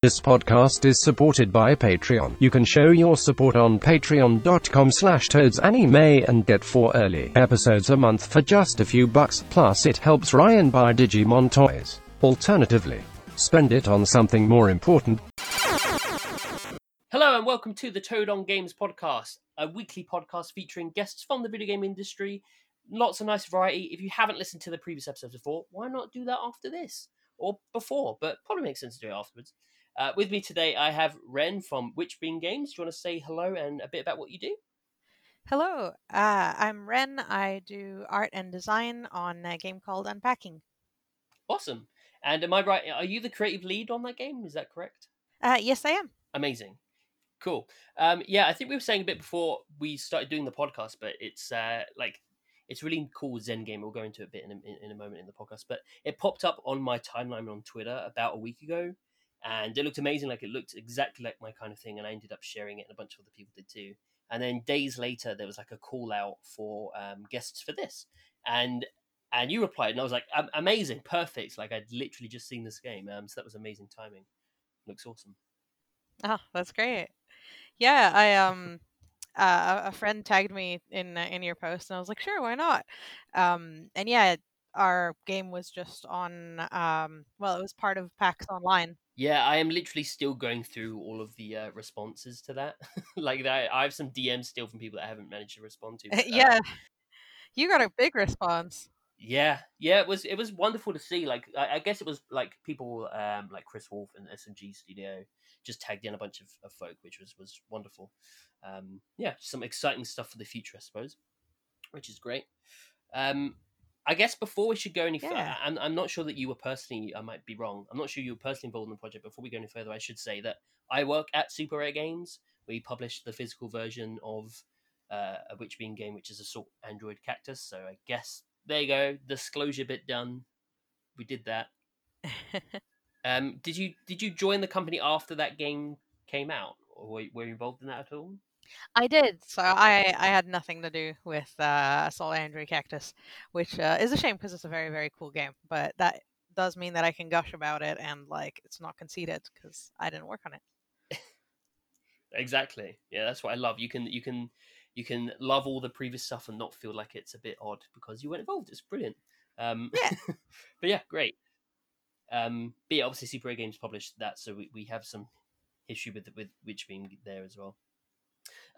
This podcast is supported by Patreon. You can show your support on patreon.com slash toadsanime and get four early episodes a month for just a few bucks. Plus it helps Ryan buy Digimon toys. Alternatively, spend it on something more important. Hello and welcome to the Toad on Games podcast, a weekly podcast featuring guests from the video game industry. Lots of nice variety. If you haven't listened to the previous episodes before, why not do that after this? Or before, but probably makes sense to do it afterwards. Uh, with me today, I have Ren from Witchbeam Games. Do you want to say hello and a bit about what you do? Hello, uh, I'm Ren. I do art and design on a game called Unpacking. Awesome. And am I right? Are you the creative lead on that game? Is that correct? Uh, yes, I am. Amazing. Cool. Um, yeah, I think we were saying a bit before we started doing the podcast, but it's uh, like it's really cool Zen game. We'll go into a bit in a, in a moment in the podcast, but it popped up on my timeline on Twitter about a week ago, and it looked amazing. Like it looked exactly like my kind of thing, and I ended up sharing it, and a bunch of other people did too. And then days later, there was like a call out for um, guests for this, and and you replied, and I was like, amazing, perfect. Like I'd literally just seen this game, um, so that was amazing timing. Looks awesome. Oh, that's great. Yeah, I um. Uh, a friend tagged me in uh, in your post, and I was like, sure, why not? Um, and yeah, our game was just on. Um, well, it was part of PAX Online. Yeah, I am literally still going through all of the uh, responses to that. like that, I have some DMs still from people that I haven't managed to respond to. Yeah, you got a big response. Yeah, yeah, it was it was wonderful to see. Like, I, I guess it was like people um, like Chris Wolf and SMG Studio just tagged in a bunch of, of folk, which was was wonderful. Um, yeah, some exciting stuff for the future, I suppose, which is great. Um, I guess before we should go any further, Yeah. I'm, I'm not sure that you were personally, I might be wrong. I'm not sure you were personally involved in the project. Before we go any further, I should say that I work at Super Rare Games. We published the physical version of uh, a Witchbeam game, which is a sort Android cactus. So I guess there you go, disclosure bit done. We did that. Um, did you did you join the company after that game came out, or were, were you involved in that at all? I did. So I I had nothing to do with uh, Assault Android Cactus, which uh, is a shame because it's a very very cool game. But that does mean that I can gush about it and like it's not conceited because I didn't work on it. Exactly. Yeah, that's what I love. You can you can you can love all the previous stuff and not feel like it's a bit odd because you weren't involved. It's brilliant. Um, Yeah. but yeah, great. Um, but yeah, obviously Super Rare Games published that, so we, we have some history with with Witchbeam there as well.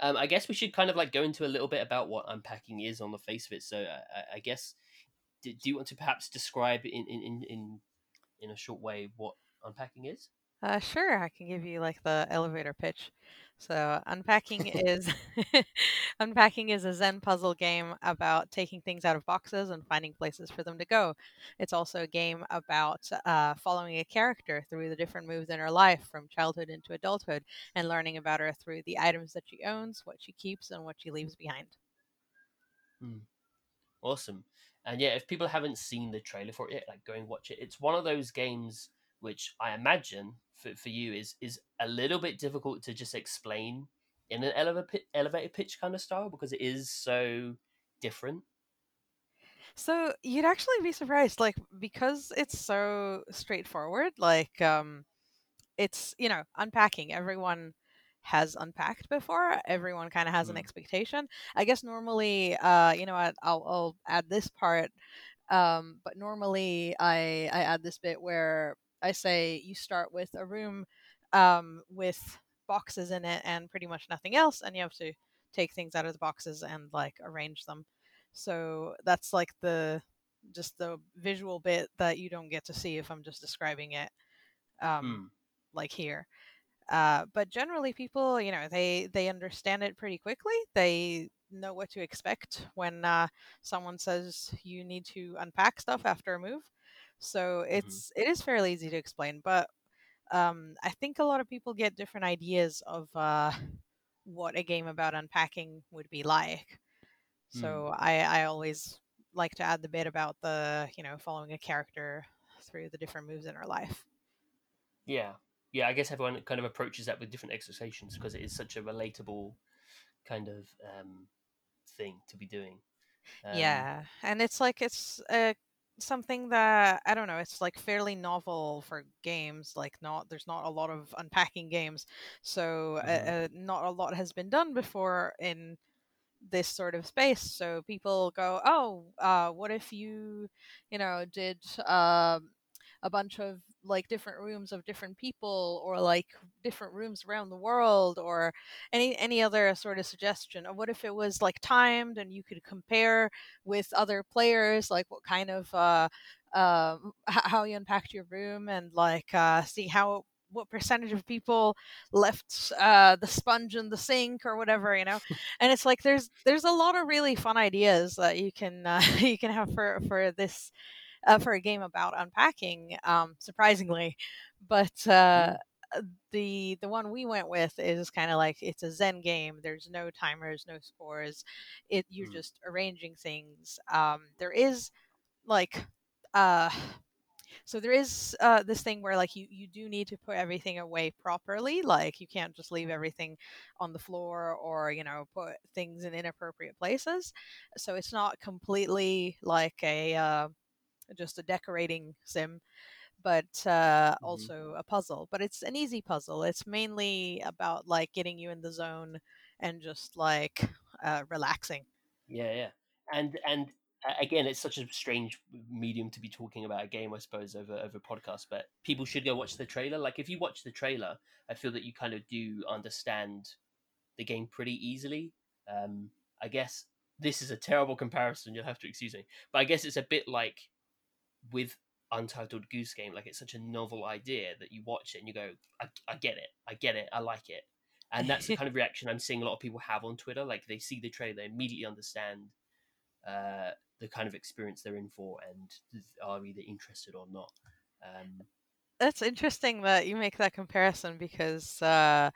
Um, I guess we should kind of like go into a little bit about what unpacking is on the face of it. So uh, I, I guess, do, do you want to perhaps describe in in, in in in a short way what unpacking is? Uh, sure, I can give you like the elevator pitch. So, unpacking is unpacking is a Zen puzzle game about taking things out of boxes and finding places for them to go. It's also a game about uh, following a character through the different moves in her life from childhood into adulthood and learning about her through the items that she owns, what she keeps, and what she leaves behind. Awesome. And yeah, if people haven't seen the trailer for it yet, like go and watch it. It's one of those games which I imagine for, for you is is a little bit difficult to just explain in an elevator elevator pitch kind of style because it is so different. So you'd actually be surprised, like because it's so straightforward. Like, um, it's you know unpacking. Everyone has unpacked before. Everyone kind of has an Mm. expectation. I guess normally, uh, you know, what, I'll I'll add this part. Um, but normally, I I add this bit where I say you start with a room, um, with boxes in it and pretty much nothing else, and you have to take things out of the boxes and like arrange them. So that's like the just the visual bit that you don't get to see if I'm just describing it um, Mm. like here. Uh, but generally, people, you know, they they understand it pretty quickly. They know what to expect when uh, someone says you need to unpack stuff after a move. So it's it is fairly easy to explain. But um, I think a lot of people get different ideas of uh, what a game about unpacking would be like. So I I always like to add the bit about the you know following a character through the different moves in her life. Yeah. Yeah, I guess everyone kind of approaches that with different expectations because it is such a relatable kind of um, thing to be doing. Um, yeah, and it's like it's uh, something that I don't know. It's like fairly novel for games. Like not there's not a lot of unpacking games, so Mhm. uh, uh, not a lot has been done before in this sort of space. So people go, oh, uh, what if you, you know, did um, a bunch of like different rooms of different people, or like different rooms around the world, or any any other sort of suggestion? Or what if it was like timed and you could compare with other players, like what kind of uh, uh, how you unpacked your room and like uh, see how what percentage of people left uh, the sponge in the sink or whatever, you know. And it's like there's there's a lot of really fun ideas that you can uh, you can have for for this uh, for a game about unpacking. Um, surprisingly, but. Uh, Mm. the the one we went with is kind of like it's a zen game there's no timers no scores it you're Mm. just arranging things um there is like uh so there is uh, this thing where like you you do need to put everything away properly like you can't just leave everything on the floor or you know put things in inappropriate places so it's not completely like a uh, just a decorating sim but uh, Mhm. also a puzzle but it's an easy puzzle it's mainly about like getting you in the zone and just like uh, relaxing Yeah, yeah, and and again, it's such a strange medium to be talking about a game, I suppose, over over podcast. But people should go watch the trailer. Like, if you watch the trailer, I feel that you kind of do understand the game pretty easily. Um, I guess this is a terrible comparison. You'll have to excuse me, but I guess it's a bit like with Untitled Goose Game. Like, it's such a novel idea that you watch it and you go, "I, I get it, I get it, I like it." And that's the kind of reaction I'm seeing a lot of people have on Twitter. Like, they see the trailer, they immediately understand uh, the kind of experience they're in for and are either interested or not. Um, that's interesting that you make that comparison because uh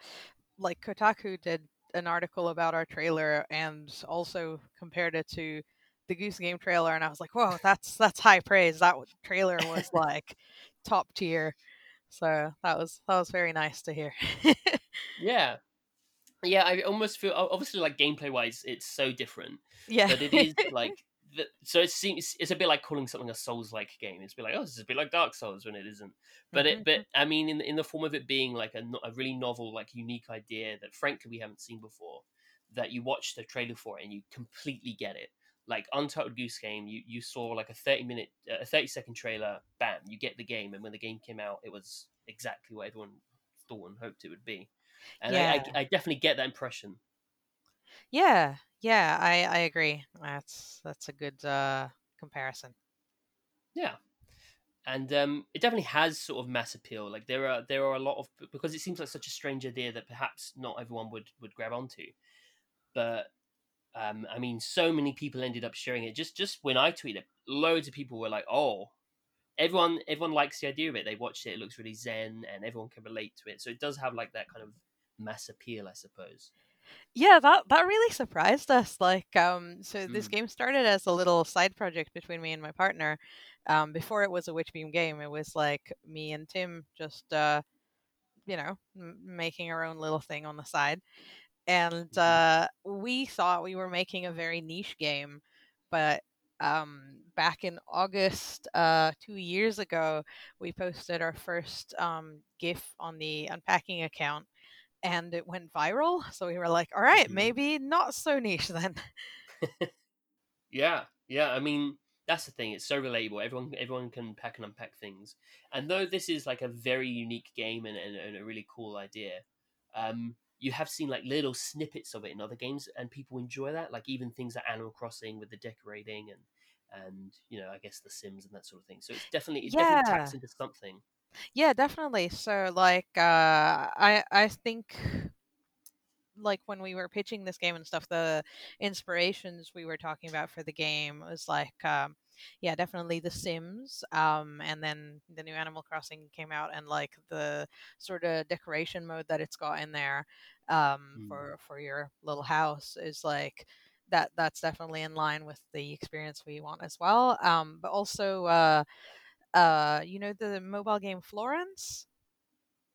like Kotaku did an article about our trailer and also compared it to the Goose Game trailer, and I was like, "Whoa, that's that's high praise." That trailer was like top tier, so that was that was very nice to hear. yeah, yeah. I almost feel obviously like gameplay wise, it's so different, yeah, but it is like so it seems it's a bit like calling something a Souls like game. It's a bit like oh, this is a bit like Dark Souls when it isn't. But it, but mm-hmm. I mean, in in the form of it being like a, a really novel, like unique idea that frankly we haven't seen before, that you watch the trailer for it and you completely get it. Like Untitled Goose Game, you, you saw like a thirty minute, uh, a thirty second trailer, bam, you get the game, and when the game came out, it was exactly what everyone thought and hoped it would be. And I, Yeah. I, I definitely get that impression. yeah, yeah. I I agree. That's that's a good uh comparison. Yeah, and um, it definitely has sort of mass appeal. Like there are there are a lot of because it seems like such a strange idea that perhaps not everyone would would grab onto. But um, I mean, so many people ended up sharing it. Just just when I tweeted, loads of people were like, "Oh, everyone everyone likes the idea of it. They watched it. It looks really zen, and everyone can relate to it. So it does have like that kind of mass appeal, I suppose. Yeah, that that really surprised us. Like, um, so this Mm. game started as a little side project between me and my partner. Um, before it was a Witchbeam game, it was like me and Tim just, uh, you know, m- making our own little thing on the side. And Mhm. uh, we thought we were making a very niche game, but um, back in August, uh, two years ago, we posted our first um, GIF on the unpacking account and it went viral. So we were like, all right, Mhm. maybe not so niche then. Yeah, yeah. I mean, that's the thing. It's so relatable. Everyone, everyone can pack and unpack things. And though this is like a very unique game and, and, and a really cool idea, um, you have seen like little snippets of it in other games, and people enjoy that. Like even things like Animal Crossing with the decorating and and you know, I guess the Sims and that sort of thing. So it's definitely it definitely taps into something. Yeah, definitely. So like uh I I think like when we were pitching this game and stuff, the inspirations we were talking about for the game was like um yeah, definitely The Sims. Um and then the new Animal Crossing came out and like the sort of decoration mode that it's got in there um Mm. for for your little house is like that that's definitely in line with the experience we want as well. Um but also uh uh you know the mobile game Florence?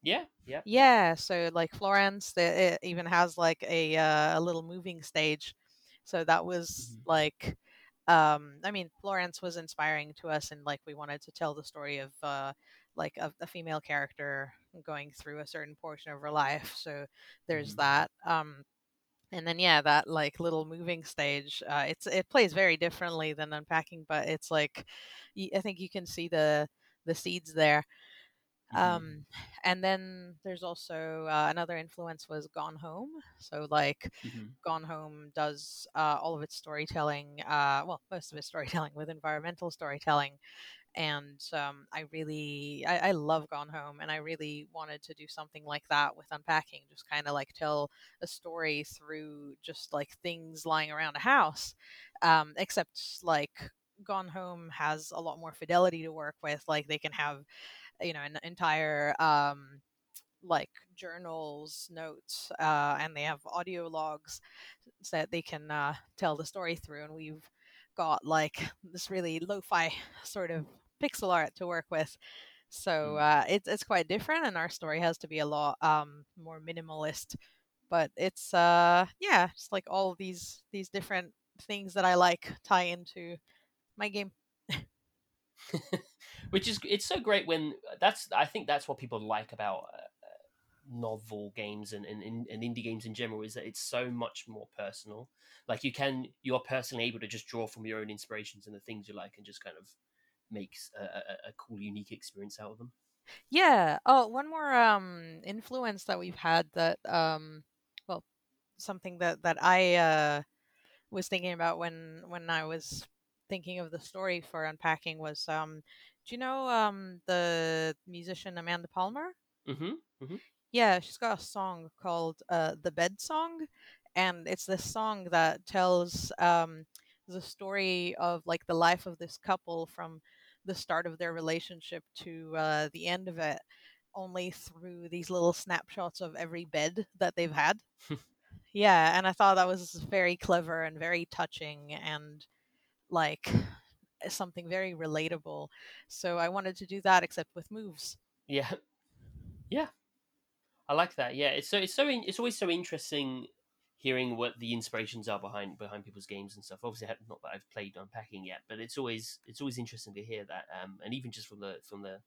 Yeah, yeah. Yeah, so like Florence, the, it even has like a uh, a little moving stage. So that was Mhm. like um, I mean, Florence was inspiring to us, and like we wanted to tell the story of uh, like a, a female character going through a certain portion of her life. So there's Mhm. that. Um, and then yeah, that like little moving stage. Uh, it's it plays very differently than unpacking, but it's like I think you can see the the seeds there. Mhm. Um, and then there's also uh, another influence was Gone Home. So like Mhm. Gone Home does uh, all of its storytelling, uh, well, most of its storytelling with environmental storytelling. And um, I really, I, I love Gone Home, and I really wanted to do something like that with unpacking, just kind of like tell a story through just like things lying around a house. Um, except like Gone Home has a lot more fidelity to work with. Like they can have, you know, an entire um, like journals, notes, uh, and they have audio logs so that they can uh, tell the story through. And we've got like this really lo-fi sort of pixel art to work with. So Mm. uh, it's it's quite different, and our story has to be a lot um, more minimalist. But it's uh, yeah, it's like all these these different things that I like tie into my game. Which is it's so great when that's I think that's what people like about uh, uh, novel games and, and, and and indie games in general is that it's so much more personal. Like you can you are personally able to just draw from your own inspirations and the things you like and just kind of makes a, a, a cool unique experience out of them. Yeah. Oh, one more um influence that we've had that um well something that that I uh was thinking about when when I was thinking of the story for unpacking was um do you know um the musician Amanda Palmer? Mm-hmm. Yeah, she's got a song called uh The Bed Song and it's this song that tells um the story of like the life of this couple from the start of their relationship to uh the end of it only through these little snapshots of every bed that they've had. yeah, and I thought that was very clever and very touching and like something very relatable. So I wanted to do that except with moves. Yeah, yeah, I like that. Yeah, it's so it's so in, it's always so interesting hearing what the inspirations are behind behind people's games and stuff. Obviously, not that I've played unpacking yet, but it's always it's always interesting to hear that. Um, and even just from the from the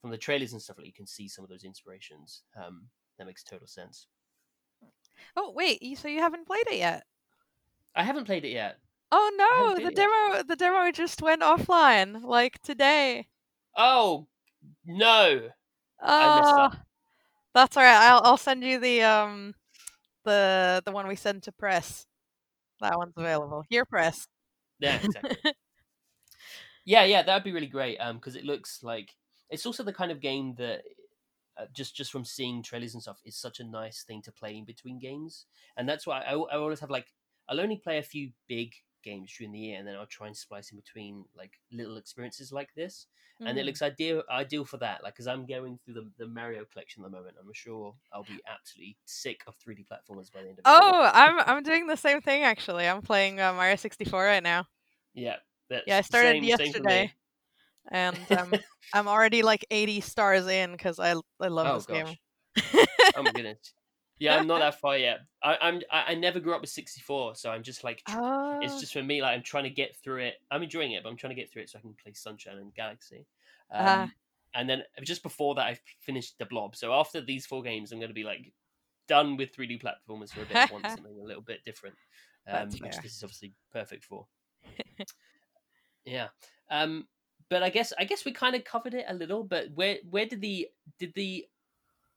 from the trailers and stuff, like you can see some of those inspirations. Um, that makes total sense. Oh wait, so you haven't played it yet? I haven't played it yet. Oh no, the played it yet. demo the demo just went offline like today. Oh no! Oh, up. that's all right. I'll I'll send you the um the the one we sent to press. That one's available. Here, press. Yeah, exactly. yeah, yeah, that would be really great. Um, because it looks like it's also the kind of game that uh, just just from seeing trailers and stuff is such a nice thing to play in between games, and that's why I, I always have like I'll only play a few big games during the year, and then I'll try and splice in between like little experiences like this, and it Mm. looks ideal ideal for that. Like, because I'm going through the, the Mario collection at the moment, I'm sure I'll be absolutely sick of 3D platformers by the end of it. Oh, I'm I'm doing the same thing actually. I'm playing uh, Mario 64 right now. yeah, that's Yeah, I started same, same yesterday. me. and um, I'm already like 80 stars in because I I love Oh this gosh. game. oh my goodness. Yeah, I'm not that far yet. I, I'm I, I never grew up with 64, so I'm just like Oh, it's just for me like I'm trying to get through it. I'm enjoying it, but I'm trying to get through it so I can play Sunshine and Galaxy. Um, Ah. and then just before that, I finished de Blob. So after these four games, I'm going to be like done with 3D platformers for a bit. I want something a little bit different, um, which fair. this is obviously perfect for. yeah, um, but I guess I guess we kind of covered it a little. But where where did the did the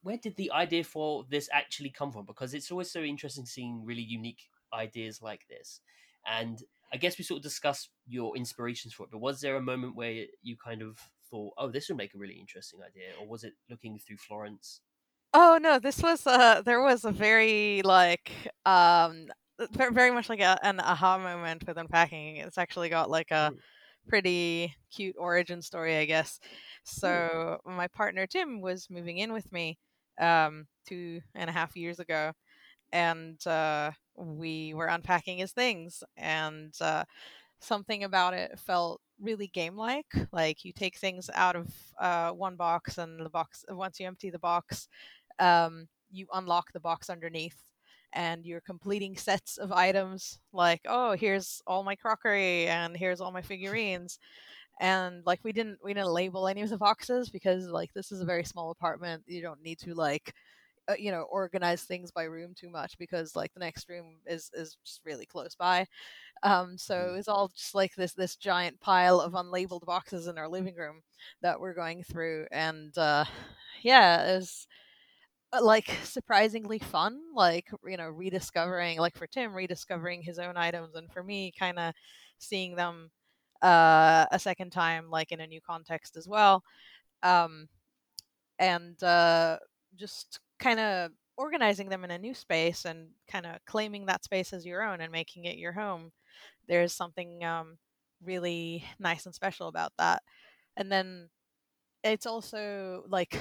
where did the idea for this actually come from? Because it's always so interesting seeing really unique ideas like this. And I guess we sort of discussed your inspirations for it, but was there a moment where you kind of thought, oh, this would make a really interesting idea? Or was it looking through Florence? oh no, this was uh there was a very like um very much like a, an aha moment with unpacking. It's actually got like a Mm. pretty cute origin story, I guess. So my partner Tim was moving in with me um two and a half years ago and uh we were unpacking his things and uh something about it felt really game like like you take things out of uh, one box and the box once you empty the box um, you unlock the box underneath and you're completing sets of items like oh here's all my crockery and here's all my figurines and like we didn't we didn't label any of the boxes because like this is a very small apartment you don't need to like uh, you know organize things by room too much because like the next room is is just really close by um so Mhm. it's all just like this this giant pile of unlabeled boxes in our living room that we're going through and uh yeah it's uh, like surprisingly fun like you know rediscovering like for tim rediscovering his own items and for me kind of seeing them uh a second time like in a new context as well um and uh just kind of organizing them in a new space and kind of claiming that space as your own and making it your home there's something um really nice and special about that and then it's also like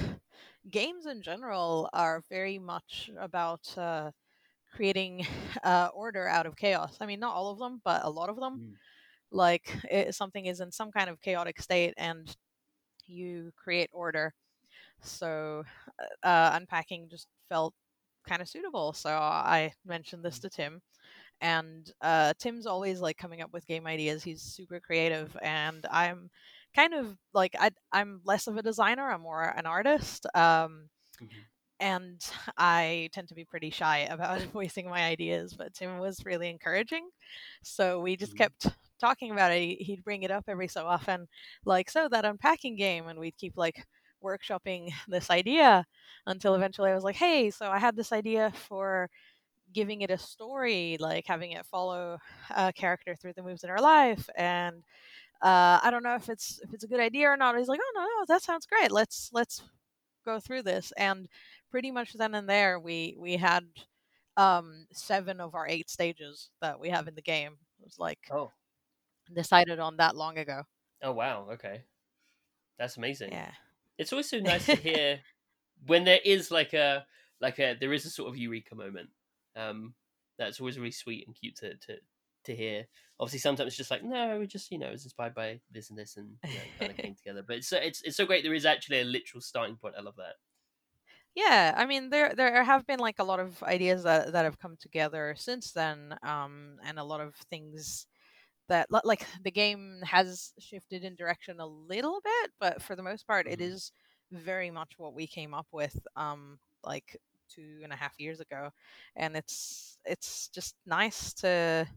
games in general are very much about uh, creating uh, order out of chaos. I mean, not all of them, but a lot of them. Mm. Like it, something is in some kind of chaotic state, and you create order. So uh, unpacking just felt kind of suitable. So I mentioned this to Tim, and uh, Tim's always like coming up with game ideas. He's super creative, and I'm kind of like I, I'm less of a designer. I'm more an artist. Um, Mhm. and I tend to be pretty shy about voicing my ideas, but Tim was really encouraging. So we just Mhm. kept talking about it. He'd bring it up every so often, like, so that unpacking game, and we'd keep like workshopping this idea until eventually I was like, hey, so I had this idea for giving it a story, like having it follow a character through the moves in her life, and uh, I don't know if it's if it's a good idea or not. He's like, oh no, no, that sounds great. Let's let's go through this, and pretty much then and there we we had um seven of our eight stages that we have in the game. It was like Oh, decided on that long ago. oh wow, okay, that's amazing. Yeah. It's always so nice to hear when there is like a like a there is a sort of eureka moment. Um, that's always really sweet and cute to to to hear. Obviously, sometimes it's just like no, we just you know it's inspired by this and this and you know, kind of came together. But it's so- it's it's so great. There is actually a literal starting point. I love that. Yeah, I mean there there have been like a lot of ideas that that have come together since then, um, and a lot of things that like the game has shifted in direction a little bit, but for the most part, it Mhm. is very much what we came up with, um, like two and a half years ago, and it's it's just nice to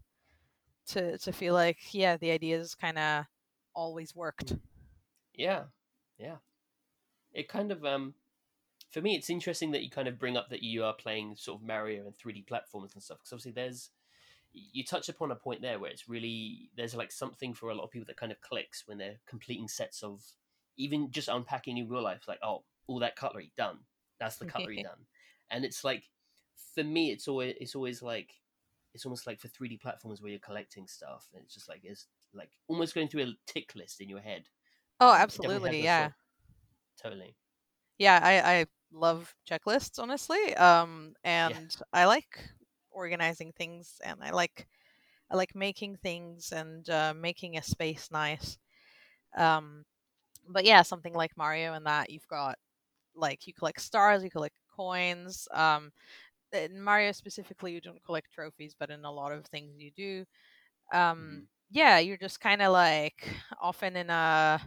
to to feel like yeah, the ideas kind of always worked. Yeah, yeah. It kind of um for me, it's interesting that you kind of bring up that you are playing sort of Mario and 3D platforms and stuff because obviously there's you touch upon a point there where it's really there's like something for a lot of people that kind of clicks when they're completing sets of even just unpacking in real life like oh all that cutlery done. That's the cutlery done. And it's like for me it's always it's always like it's almost like for 3d platforms where you're collecting stuff and it's just like it's like almost going through a tick list in your head. Oh, it definitely has absolutely, yeah. totally. Yeah i i love checklists honestly um and i like organizing things and i like i like making things and uh, making a space nice. Um but yeah something like mario and that you've got like you collect stars you collect coins um in mario specifically you don't collect trophies but in a lot of things you do. Um yeah you're just kind of like often in a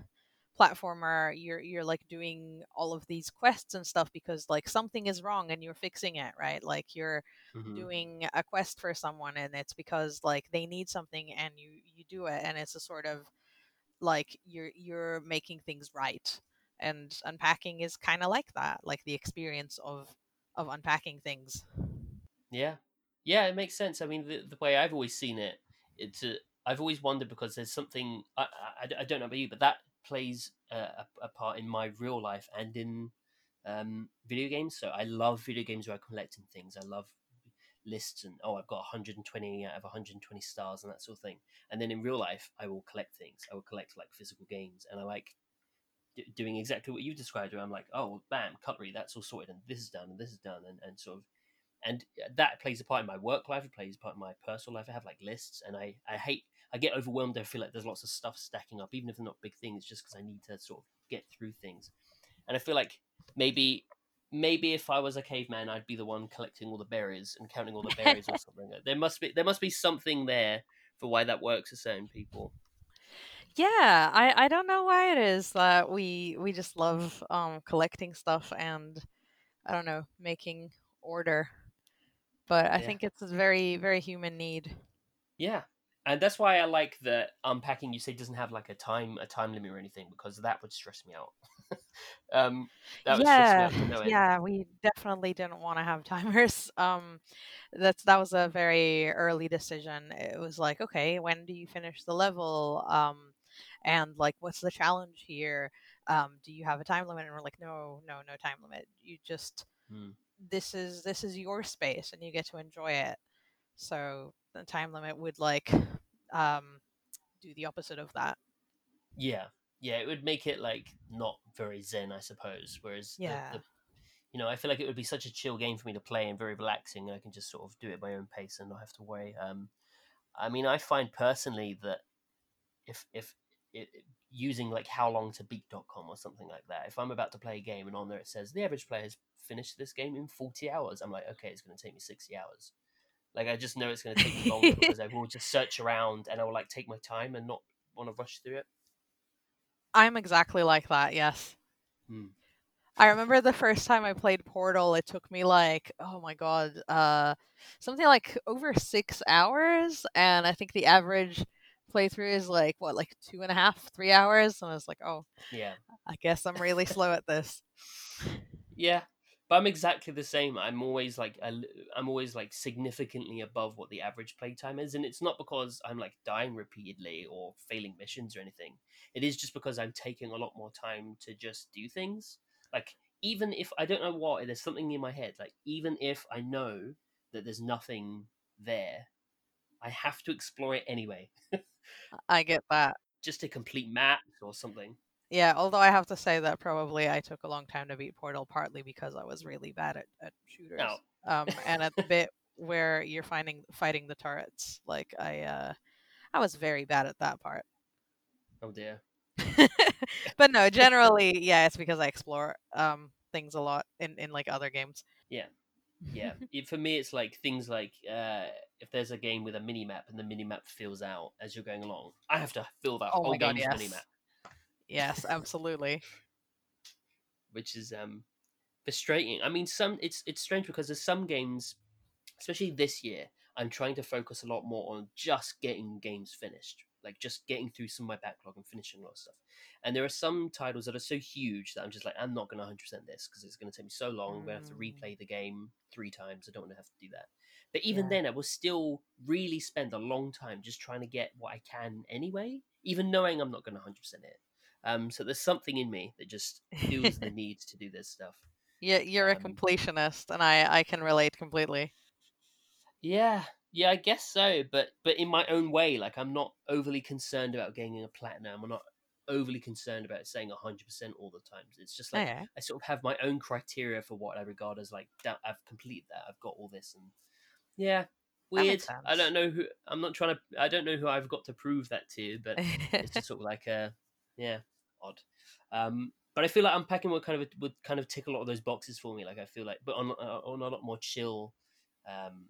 platformer you're you're like doing all of these quests and stuff because like something is wrong and you're fixing it right like you're Mhm. doing a quest for someone and it's because like they need something and you you do it and it's a sort of like you're you're making things right and unpacking is kind of like that like the experience of of unpacking things Yeah, yeah, it makes sense. I mean, the, the way I've always seen it, it's a, I've always wondered because there's something I, I, I don't know about you, but that plays a, a, part in my real life and in um, video games. So I love video games where I'm collecting things. I love lists and oh, I've got 120 out of 120 stars and that sort of thing. And then in real life, I will collect things. I will collect like physical games, and I like d- doing exactly what you described. Where I'm like, oh, bam, cutlery, that's all sorted, and this is done, and this is done, and, and sort of and that plays a part in my work life. It plays a part in my personal life. I have like lists, and I I hate I get overwhelmed. I feel like there's lots of stuff stacking up, even if they're not big things, just because I need to sort of get through things. And I feel like maybe maybe if I was a caveman, I'd be the one collecting all the berries and counting all the berries or something. There must be there must be something there for why that works for certain people. Yeah, I I don't know why it is that we we just love um collecting stuff and I don't know, making order. But I Yeah. think it's a very very human need. Yeah, and that's why I like that unpacking. You say doesn't have like a time a time limit or anything because that would stress me out. um, that would yeah, stress me out to no yeah, we definitely didn't want to have timers. Um, that's that was a very early decision. It was like, okay, when do you finish the level? Um, and like, what's the challenge here? Um, do you have a time limit? And we're like, no, no, no time limit. You just Hmm. this is this is your space, and you get to enjoy it. So the time limit would like um do the opposite of that. Yeah, yeah, it would make it like not very zen, I suppose. Whereas, Yeah. the, you know, I feel like it would be such a chill game for me to play and very relaxing. and I can just sort of do it at my own pace and not have to worry. Um, I mean, I find personally that if if it, using like how long to beat.com or something like that, if I'm about to play a game and on there it says the average player has finished this game in 40 hours, I'm like, okay, it's going to take me 60 hours. Like I just know it's going to take me longer because I will just search around and I will like take my time and not want to rush through it. I'm exactly like that. Yes. Hmm. I remember the first time I played Portal, it took me like, oh my god, uh, something like over six hours, and I think the average playthrough is like what, like two and a half, three hours, and I was like, oh, Yeah. I guess I'm really slow at this. Yeah, but I'm exactly the same. I'm always like I'm always like significantly above what the average playtime is, and it's not because I'm like dying repeatedly or failing missions or anything. It is just because I'm taking a lot more time to just do things. Like even if I don't know what, there's something in my head. Like even if I know that there's nothing there, I have to explore it anyway, I get that. just to complete maps or something. Yeah, although I have to say that probably I took a long time to beat Portal, partly because I was really bad at, at shooters. Oh. Um, and at the bit where you're finding fighting the turrets, like I, uh, I was very bad at that part. Oh dear. but no, generally, yeah, it's because I explore um things a lot in in like other games. Yeah. yeah it, for me it's like things like uh if there's a game with a mini map and the mini map fills out as you're going along i have to fill that Oh whole God, game's mini map Yes, absolutely. which is um frustrating i mean some it's it's strange because there's some games especially this year i'm trying to focus a lot more on just getting games finished like just getting through some of my backlog and finishing a lot of stuff and there are some titles that are so huge that i'm just like i'm not going to 100% this because it's going to take me so long i'm going to have to Mm. replay the game three times i don't want to have to do that but even Yeah. then i will still really spend a long time just trying to get what i can anyway even knowing i'm not going to 100% it um, so there's something in me that just feels the need to do this stuff Yeah, you're a Um, completionist, and I I can relate completely. Yeah, yeah, I guess so. But but in my own way, like I'm not overly concerned about gaining a platinum. I'm not overly concerned about saying hundred percent all the times. It's just like. I sort of have my own criteria for what I regard as like. I've completed that. I've got all this, and yeah, weird. I don't know who. I'm not trying to. I don't know who I've got to prove that to, but it's just sort of like a yeah, odd. Um, but I feel like unpacking would kind of would kind of tick a lot of those boxes for me. Like I feel like, but on uh, on a lot more chill, um,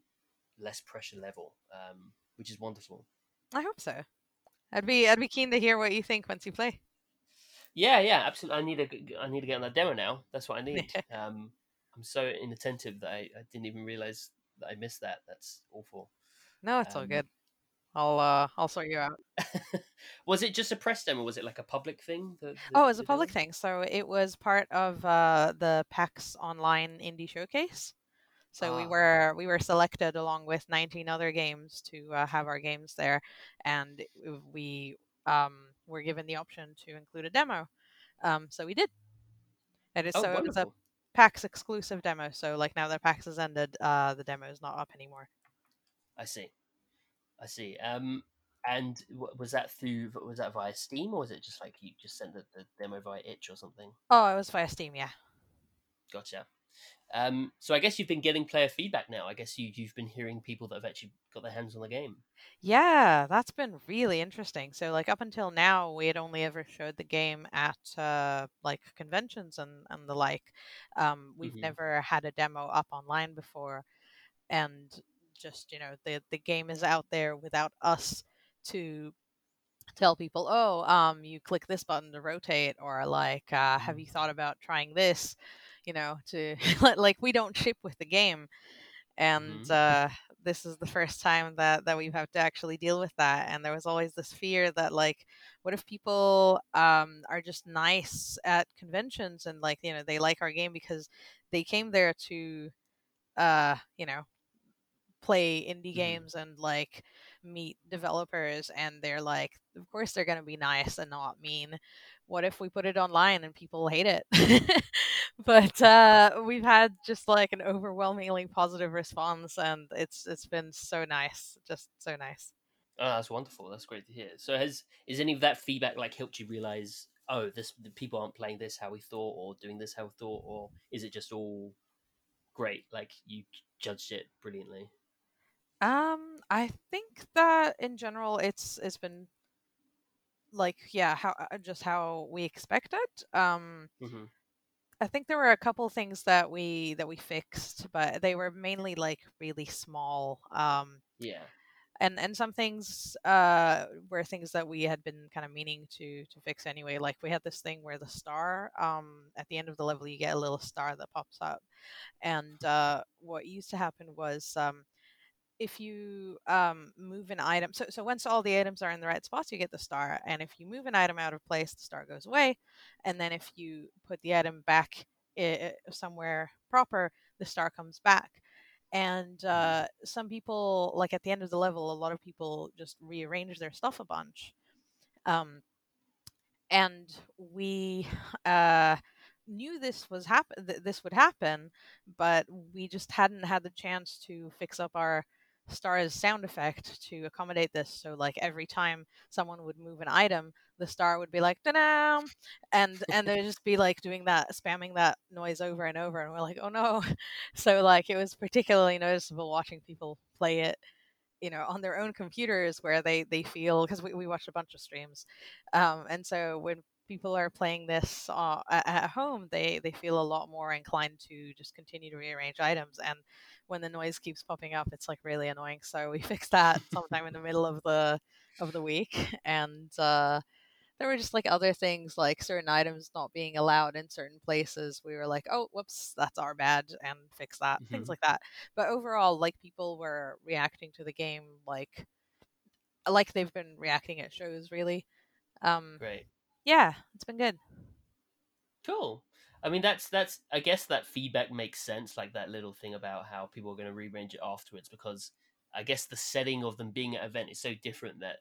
less pressure level, um, which is wonderful. I hope so. I'd be I'd be keen to hear what you think once you play. Yeah, yeah, absolutely. I need to g- I need to get on that demo now. That's what I need. um, I'm so inattentive that I, I didn't even realize that I missed that. That's awful. No, it's all Um, good. I'll uh I'll sort you out. was it just a press demo? Was it like a public thing? The, the- Oh, it was a public thing. So it was part of uh, the PAX Online Indie Showcase. So we Ah. were we were selected along with 19 other games to uh, have our games there, and we um, were given the option to include a demo. Um, so we did. And it's, Oh, so it was a. PAX exclusive demo. So like now that PAX has ended, uh, the demo is not up anymore. I see. I see. Um, and was that through? Was that via Steam, or was it just like you just sent the, the demo via itch or something? Oh, it was via Steam. Yeah. Gotcha. Um, so I guess you've been getting player feedback now. I guess you you've been hearing people that have actually got their hands on the game. Yeah, that's been really interesting. So like up until now, we had only ever showed the game at uh, like conventions and and the like. Um, we've Mhm. never had a demo up online before, and just you know the the game is out there without us to tell people, oh, um, you click this button to rotate, or like, uh, have Mhm. you thought about trying this? You know, to like we don't ship with the game, and Mhm. uh, this is the first time that that we've had to actually deal with that. And there was always this fear that like, what if people um, are just nice at conventions and like you know they like our game because they came there to uh, you know play indie Mhm. games and like meet developers and they're like of course they're going to be nice and not mean what if we put it online and people hate it but uh we've had just like an overwhelmingly positive response and it's it's been so nice just so nice Oh, that's wonderful. That's great to hear. So has is any of that feedback like helped you realize, oh, this the people aren't playing this how we thought, or doing this how we thought, or is it just all great? Like you judged it brilliantly. Um i think that in general it's it's been like yeah how uh, just how we expected um hmm I think there were a couple things that we that we fixed, but they were mainly like really small. Um, Yeah. and and some things uh, were things that we had been kind of meaning to to fix anyway. Like we had this thing where the star um, at the end of the level you get a little star that pops up, and uh, what used to happen was um, if you um, move an item, so so once all the items are in the right spots, you get the star, and if you move an item out of place, the star goes away, and then if you put the item back i- i- somewhere proper, the star comes back. And uh, some people, like at the end of the level, a lot of people just rearrange their stuff a bunch. Um, and we uh, knew this was happen th- this would happen, but we just hadn't had the chance to fix up our star's sound effect to accommodate this. So like every time someone would move an item, the star would be like da and and they'd just be like doing that spamming that noise over and over and we're like oh no so like it was particularly noticeable watching people play it you know on their own computers where they they feel because we, we watched a bunch of streams um, and so when people are playing this uh, at home they they feel a lot more inclined to just continue to rearrange items and when the noise keeps popping up it's like really annoying so we fixed that sometime in the middle of the of the week and uh there were just like other things like certain items not being allowed in certain places we were like oh whoops that's our bad and fix that things Mhm. like that but overall like people were reacting to the game like like they've been reacting at shows really um Great. Yeah it's been good Cool. I mean, that's that's. I guess that feedback makes sense. Like that little thing about how people are going to rearrange it afterwards, because I guess the setting of them being at an event is so different that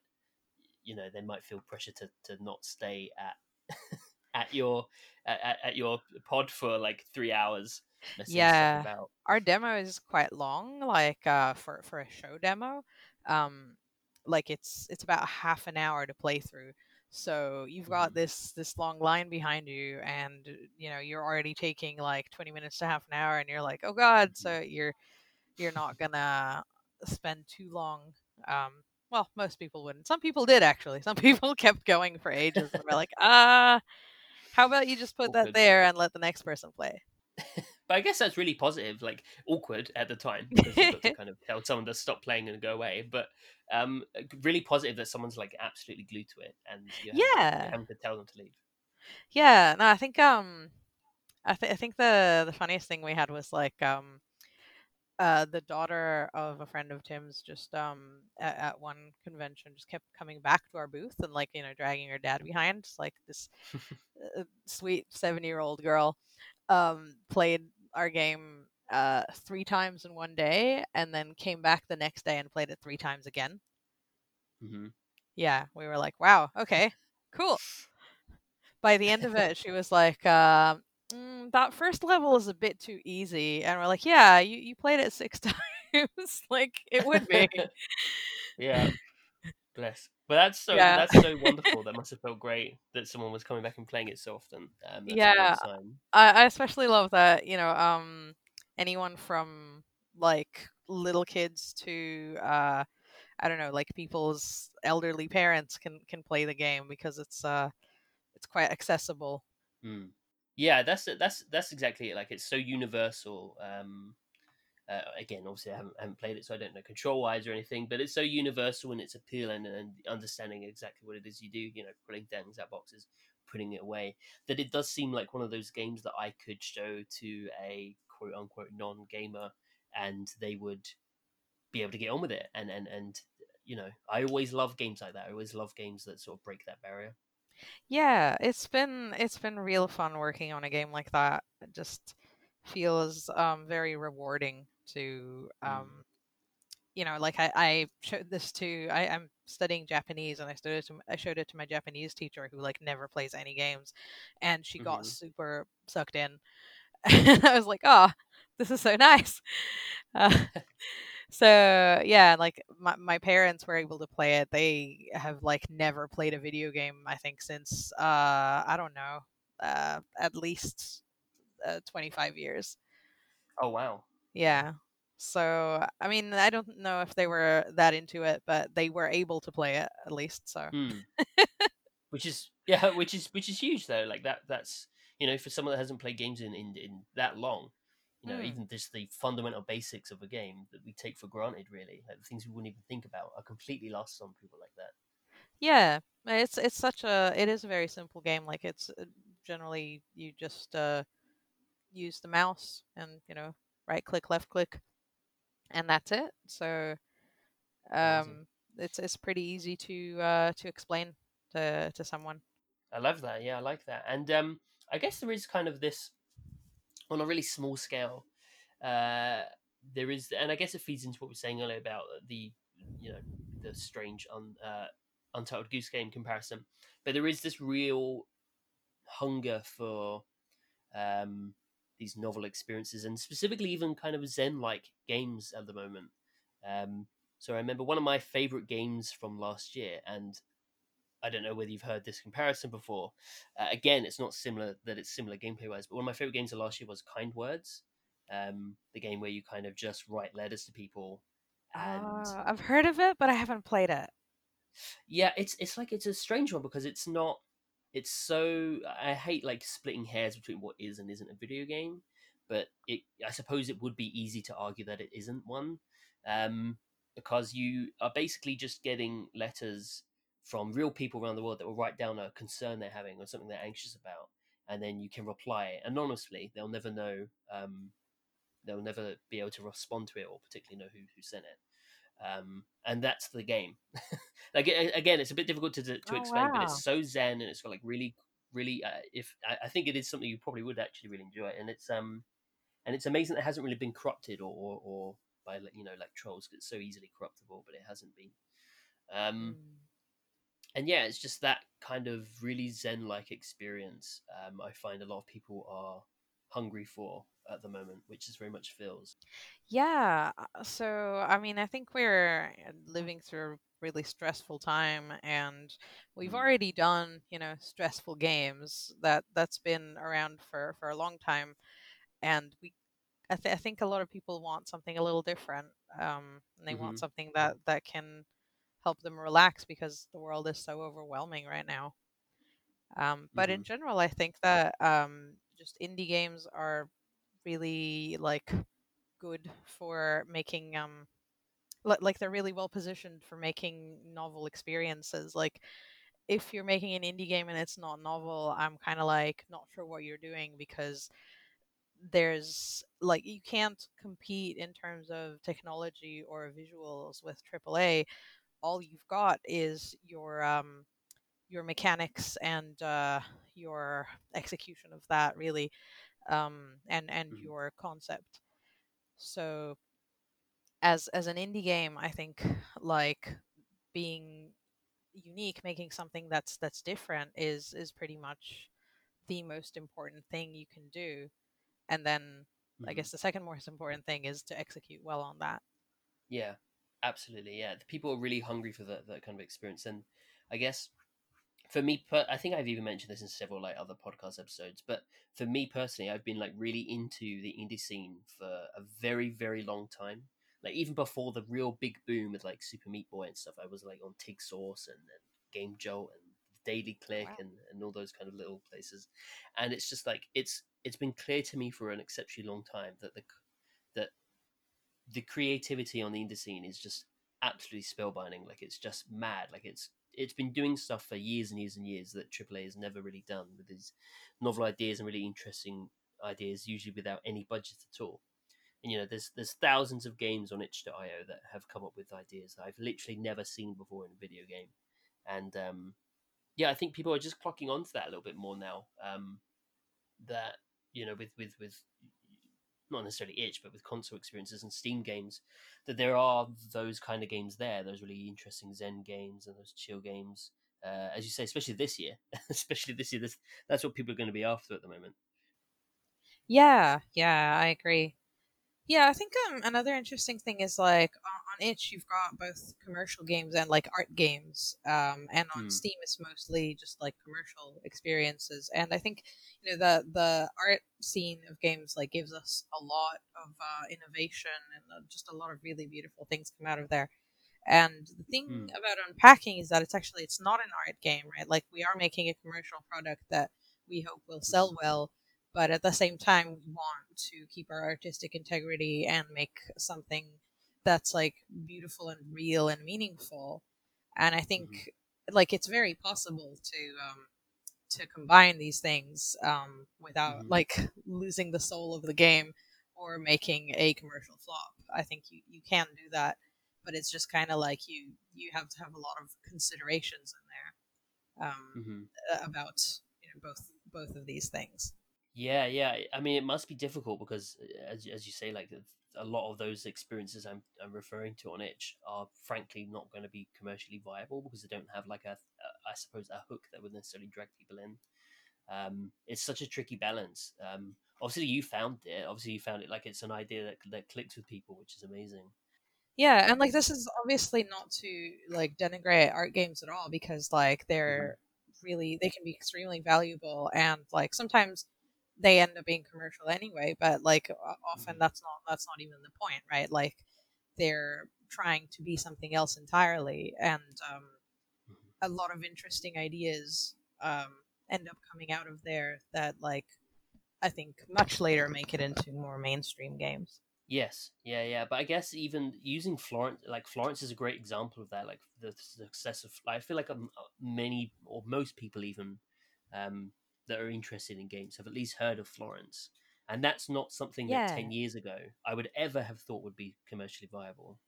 you know they might feel pressure to to not stay at at your at, at- your pod for like three hours. Yeah. our demo is quite long like uh for for a show demo um like it's it's about half an hour to play through so you've got Mhm. this this long line behind you and you know you're already taking like 20 minutes to half an hour and you're like oh god so you're you're not gonna spend too long um well most people wouldn't. Some people did actually. Some people kept going for ages and were like uh how about you just put that there and let the next person play But I guess that's really positive, like awkward at the time because you've got to kind of tell someone to stop playing and go away. But um, really positive that someone's like absolutely glued to it, and you're Yeah. having to tell them to leave. Yeah, no, I think um I, th- I think the the funniest thing we had was like um uh the daughter of a friend of Tim's just um at, at one convention just kept coming back to our booth and like you know dragging her dad behind just like this uh, sweet 7 year old girl um played our game uh three times in one day and then came back the next day and played it three times again. Hmm yeah we were like wow okay cool. By the end of it, she was like, uh, mm, "That first level is a bit too easy," and we're like, "Yeah, you, you played it six times, like it would be." Yeah, bless. But that's so Yeah. that's so wonderful. That must have felt great that someone was coming back and playing it so often. Um, Yeah. I, I especially love that you know, um, anyone from like little kids to uh I don't know, like people's elderly parents can can play the game because it's uh it's quite accessible. Mm. Yeah, that's that's that's exactly it. Like it's so universal. Um, uh, again, obviously, I haven't, haven't played it, so I don't know control wise or anything. But it's so universal in its appeal and, and understanding exactly what it is you do. You know, pulling things out boxes, putting it away. That it does seem like one of those games that I could show to a quote unquote non gamer, and they would be able to get on with it. And and and you know, I always love games like that. I always love games that sort of break that barrier. Yeah, it's been it's been real fun working on a game like that. It just feels um, very rewarding to Mm. um, you know, like I, I showed this to I, I'm studying Japanese and I showed it to I showed it to my Japanese teacher who like never plays any games, and she got Mhm. super sucked in. and I was like, oh, this is so nice. Uh, so yeah, like my my parents were able to play it. They have like never played a video game. I think since uh I don't know, uh at least uh, 25 years. Oh wow. Yeah. So I mean, I don't know if they were that into it, but they were able to play it at least. So Hmm. which is yeah, which is which is huge though. Like that that's you know for someone that hasn't played games in in, in that long, you know Mm. even just the fundamental basics of a game that we take for granted really, like the things we wouldn't even think about, are completely lost on people like that. yeah, it's it's such a it is a very simple game. Like it's uh, generally you just uh use the mouse and you know right click, left click, and that's it. So um it's it's pretty easy to uh to explain to to someone. I love that. Yeah, I like that. And um, I guess there is kind of this on a really small scale. Uh, there is, and I guess it feeds into what we were saying earlier about the, you know, the strange un, uh, Untitled Goose Game comparison. But there is this real hunger for um, these novel experiences, and specifically even kind of Zen-like games at the moment. Um, so I remember one of my favorite games from last year, and I don't know whether you've heard this comparison before. Uh, again, it's not similar that it's similar gameplay wise, but one of my favorite games of last year was Kind Words, um, the game where you kind of just write letters to people. And Ah, I've heard of it, but I haven't played it. yeah, it's it's like it's a strange one because it's not. It's so I hate like splitting hairs between what is and isn't a video game, but it I suppose it would be easy to argue that it isn't one, um, because you are basically just getting letters from real people around the world that will write down a concern they're having or something they're anxious about, and then you can reply anonymously. They'll never know. Um, they'll never be able to respond to it or particularly know who who sent it. Um, and that's the game. like again, it's a bit difficult to to, to Oh, explain, but it's so zen and it's got like really, really. Uh, if I, I think it is something you probably would actually really enjoy, and it's um, and it's amazing that it hasn't really been corrupted or or, or by you know like trolls 'cause it's so easily corruptible, but it hasn't been. Um, Mm. and yeah, it's just that kind of really zen-like experience. Um, I find a lot of people are hungry for at the moment, which is very much feels. Yeah, uh, so I mean, I think we're uh, living through a really stressful time, and we've Mm. already done, you know, stressful games that that's been around for for a long time, and we, I, th- I think a lot of people want something a little different, um, and they want Mhm. something that that can help them relax because the world is so overwhelming right now. Um, but in Mhm. general, I think that um, just indie games are really like good for making um li- like they're really well positioned for making novel experiences like if you're making an indie game and it's not novel i'm kind of like not sure what you're doing because there's like you can't compete in terms of technology or visuals with aaa all you've got is your um your mechanics and uh your execution of that really um and and Mhm. your concept so as as an indie game i think like being unique making something that's that's different is is pretty much the most important thing you can do and then i Mhm. guess the second most important thing is to execute well on that Yeah, absolutely. Yeah, the people are really hungry for that that kind of experience, and I guess for me, per- I think I've even mentioned this in several like other podcast episodes, but for me personally, I've been like really into the indie scene for a very, very long time. Like even before the real big boom with like Super Meat Boy and stuff, I was like on TIGSource and, and Game Jolt and Daily oh, Click Wow. and, and all those kind of little places. And it's just like it's it's been clear to me for an exceptionally long time that the that the creativity on the indie scene is just absolutely spellbinding. Like it's just mad. Like it's it's been doing stuff for years and years and years that AAA has never really done with these novel ideas and really interesting ideas, usually without any budget at all. And you know, there's there's thousands of games on itch.io that have come up with ideas that I've literally never seen before in a video game. And um, yeah, I think people are just clocking onto that a little bit more now. Um, that you know, with with with not necessarily itch, but with console experiences and Steam games, that there are those kind of games there, those really interesting Zen games and those chill games. Uh, as you say, especially this year, especially this year, this, that's what people are going to be after at the moment. Yeah, yeah, I agree. Yeah, I think um another interesting thing is like on, itch you've got both commercial games and like art games. Um and on Hmm. Steam it's mostly just like commercial experiences. And I think you know the the art scene of games like gives us a lot of uh, innovation and uh, just a lot of really beautiful things come out of there. And the thing Hmm. about unpacking is that it's actually it's not an art game, right? Like we are making a commercial product that we hope will sell well, but at the same time we want to keep our artistic integrity and make something that's like beautiful and real and meaningful. And I think like it's very possible to um to combine these things um without Mhm. like losing the soul of the game or making a commercial flop. I think you you can do that but it's just kind of like you you have to have a lot of considerations in there um, hmm uh, about you know both both of these things. Yeah, yeah. I mean, it must be difficult because, as as you say, like a lot of those experiences I'm I'm referring to on itch are frankly not going to be commercially viable because they don't have like a, a I suppose a hook that would necessarily drag people in. Um, it's such a tricky balance. Um, obviously, you found it. Obviously, you found it like it's an idea that that clicks with people, which is amazing. Yeah, and like this is obviously not to like denigrate art games at all because like they're really they can be extremely valuable and like sometimes they end up being commercial anyway, but like often Mhm. that's not that's not even the point, right? Like they're trying to be something else entirely and um Mhm. a lot of interesting ideas um, end up coming out of there that like I think much later make it into more mainstream games. Yes, yeah, yeah. But I guess even using Florence, like Florence, is a great example of that. Like the success of, I feel like um, many or most people even um, that are interested in games have at least heard of Florence, and that's not something Yeah. that ten years ago I would ever have thought would be commercially viable.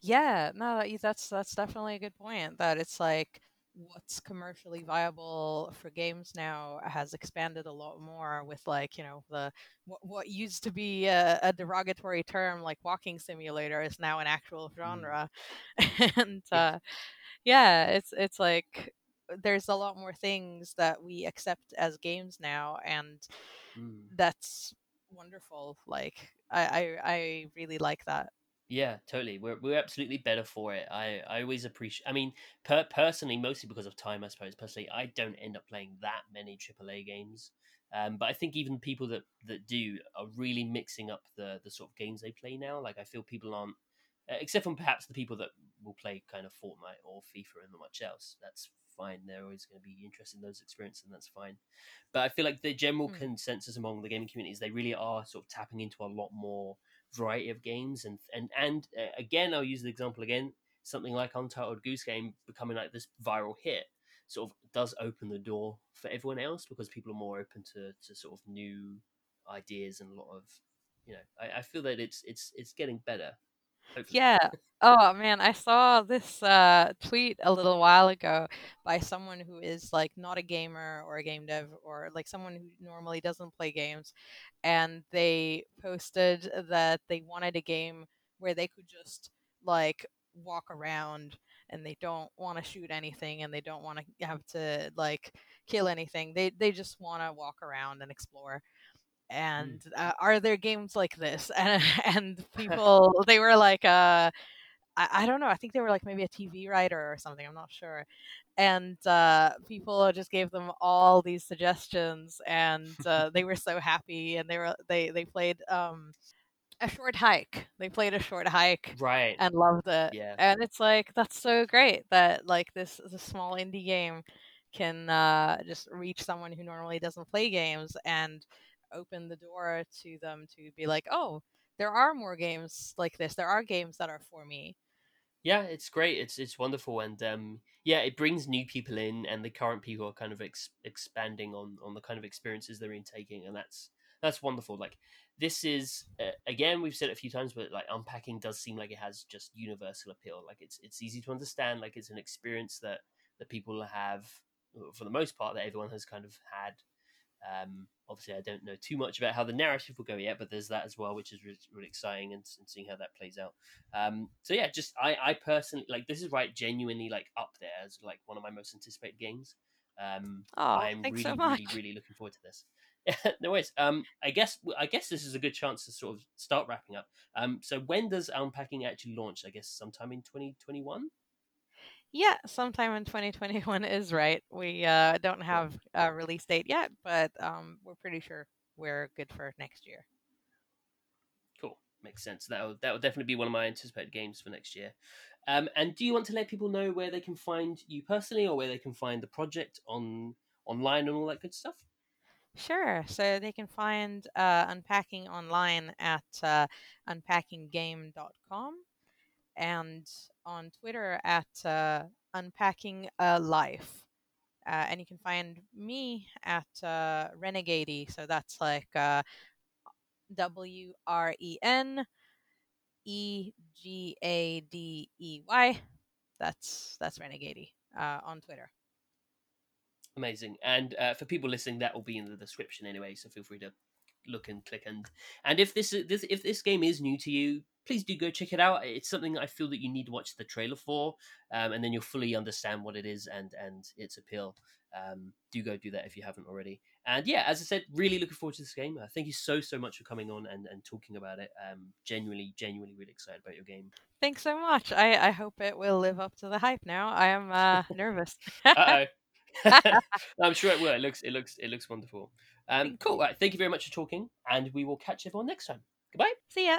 Yeah, no, that's that's definitely a good point. That it's like what's commercially viable for games now has expanded a lot more with like you know the what, what used to be a, a derogatory term like walking simulator is now an actual genre, and Yeah. uh, yeah, it's it's like there's a lot more things that we accept as games now, and Mm. that's wonderful. Like I I, I really like that. Yeah, totally. We're we're absolutely better for it. I I always appreciate. I mean, per, personally, mostly because of time, I suppose. Personally, I don't end up playing that many AAA games. Um, but I think even people that that do are really mixing up the the sort of games they play now. Like I feel people aren't, except from perhaps the people that will play kind of Fortnite or FIFA and not much else. That's fine. They're always going to be interested in those experiences, and that's fine. But I feel like the general Mm. consensus among the gaming community is they really are sort of tapping into a lot more variety of games and and and uh, again I'll use the example again something like Untitled Goose Game becoming like this viral hit sort of does open the door for everyone else because people are more open to to sort of new ideas and a lot of you know I, I feel that it's it's it's getting better Yeah. Oh man, I saw this uh, tweet a little while ago by someone who is like not a gamer or a game dev or like someone who normally doesn't play games, and they posted that they wanted a game where they could just like walk around and they don't want to shoot anything and they don't want to have to like kill anything. They they just want to walk around and explore and uh, are there games like this and and people they were like uh I, I don't know. I think they were like maybe a TV writer or something. I'm not sure. And uh, people just gave them all these suggestions, and uh, they were so happy. And they were they they played um, a short hike. They played a short hike Right. and loved it. Yeah. And it's like that's so great that like this this small indie game can uh, just reach someone who normally doesn't play games and open the door to them to be like, oh, there are more games like this. There are games that are for me. Yeah, it's great. It's it's wonderful, and um, yeah, it brings new people in, and the current people are kind of ex- expanding on on the kind of experiences they're intaking, and that's that's wonderful. Like this is uh, again, we've said it a few times, but like unpacking does seem like it has just universal appeal. Like it's it's easy to understand. Like it's an experience that that people have for the most part that everyone has kind of had. Um, obviously, I don't know too much about how the narrative will go yet, but there's that as well, which is really, really exciting and, and, seeing how that plays out. Um, so yeah, just I, I personally like this is right, genuinely like up there as like one of my most anticipated games. Um, oh, I'm really, so really, really looking forward to this. no worries. Um, I guess I guess this is a good chance to sort of start wrapping up. Um, so when does unpacking actually launch? I guess sometime in 2021. Yeah, sometime in 2021 is right. We uh, don't have a release date yet, but um, we're pretty sure we're good for next year. Cool, makes sense. That will that will definitely be one of my anticipated games for next year. Um, and do you want to let people know where they can find you personally, or where they can find the project on online and all that good stuff? Sure. So they can find uh, Unpacking online at uh, unpackinggame.com and on Twitter at uh, Unpacking a Life. Uh, and you can find me at uh, Wrenegadey. So that's like uh, W R E N E G A D E Y. That's that's Wrenegadey uh, on Twitter. Amazing. And uh, for people listening, that will be in the description anyway. So feel free to look and click and and if this this if this game is new to you please do go check it out. It's something i feel that you need to watch the trailer for um, and then you'll fully understand what it is and and its appeal. Um, do go do that if you haven't already. And yeah as i said really looking forward to this game. Uh, thank you so so much for coming on and and talking about it. Um genuinely genuinely really excited about your game. Thanks so much. I, I hope it will live up to the hype now. I am uh, nervous. i'm sure it will. It looks it looks it looks wonderful um cool right thank you very much for talking and we will catch everyone next time goodbye See ya.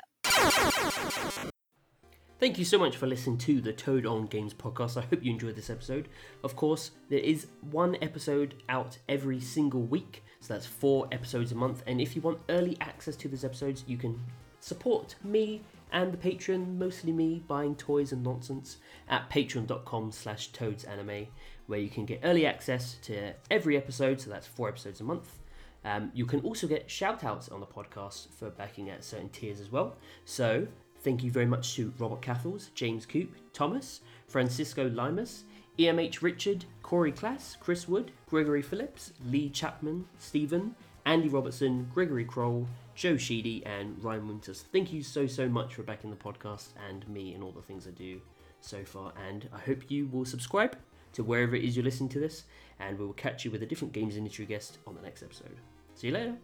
Thank you so much for listening to the Toad on Games podcast. I hope you enjoyed this episode. Of course, there is one episode out every single week, so that's four episodes a month. And if you want early access to those episodes, you can support me and the patron, mostly me, buying toys and nonsense at patreon.com slash toadsanime, where you can get early access to every episode, so that's four episodes a month. Um, you can also get shout outs on the podcast for backing at certain tiers as well. So thank you very much to Robert Cathles, James Coop, Thomas, Francisco Limas, EMH Richard, Corey Class, Chris Wood, Gregory Phillips, Lee Chapman, Stephen, Andy Robertson, Gregory Kroll, Joe Sheedy, and Ryan Winters. Thank you so, so much for backing the podcast and me and all the things I do so far. And I hope you will subscribe to wherever it is you're listening to this, and we will catch you with a different games industry guest on the next episode. See you later.